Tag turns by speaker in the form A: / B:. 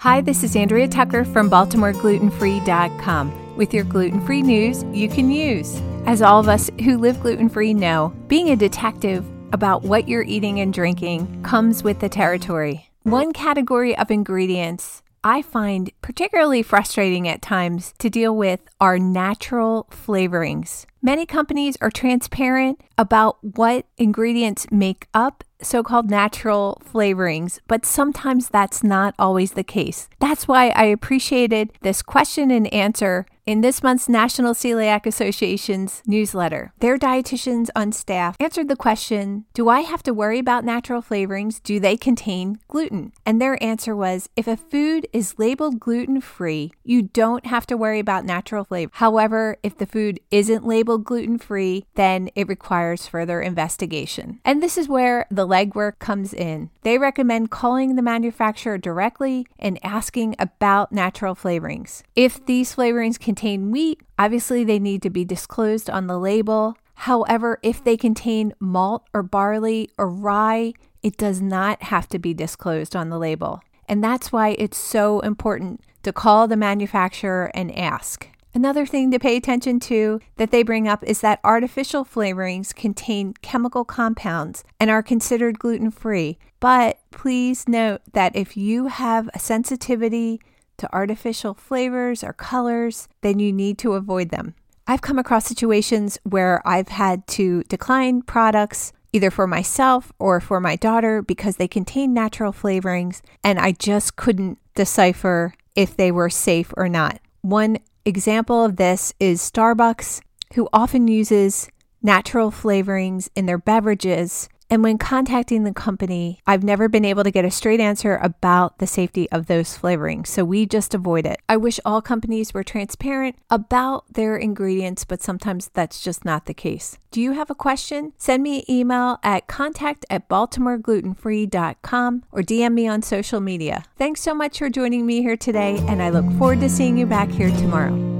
A: Hi, this is Andrea Tucker from BaltimoreGlutenFree.com with your gluten free news you can use. As all of us who live gluten free know, being a detective about what you're eating and drinking comes with the territory. One category of ingredients I find particularly frustrating at times to deal with are natural flavorings. Many companies are transparent about what ingredients make up so called natural flavorings, but sometimes that's not always the case. That's why I appreciated this question and answer in this month's National Celiac Association's newsletter. Their dietitians on staff answered the question Do I have to worry about natural flavorings? Do they contain gluten? And their answer was If a food is labeled gluten free, you don't have to worry about natural flavor. However, if the food isn't labeled gluten free, then it requires further investigation. And this is where the legwork comes in. They recommend calling the manufacturer directly and asking about natural flavorings. If these flavorings contain wheat, obviously they need to be disclosed on the label. However, if they contain malt or barley or rye, it does not have to be disclosed on the label. And that's why it's so important to call the manufacturer and ask. Another thing to pay attention to that they bring up is that artificial flavorings contain chemical compounds and are considered gluten free. But please note that if you have a sensitivity to artificial flavors or colors, then you need to avoid them. I've come across situations where I've had to decline products either for myself or for my daughter because they contain natural flavorings and I just couldn't decipher if they were safe or not. One example of this is Starbucks, who often uses natural flavorings in their beverages. And when contacting the company, I've never been able to get a straight answer about the safety of those flavorings. So we just avoid it. I wish all companies were transparent about their ingredients, but sometimes that's just not the case. Do you have a question? Send me an email at contact at baltimoreglutenfree.com or DM me on social media. Thanks so much for joining me here today, and I look forward to seeing you back here tomorrow.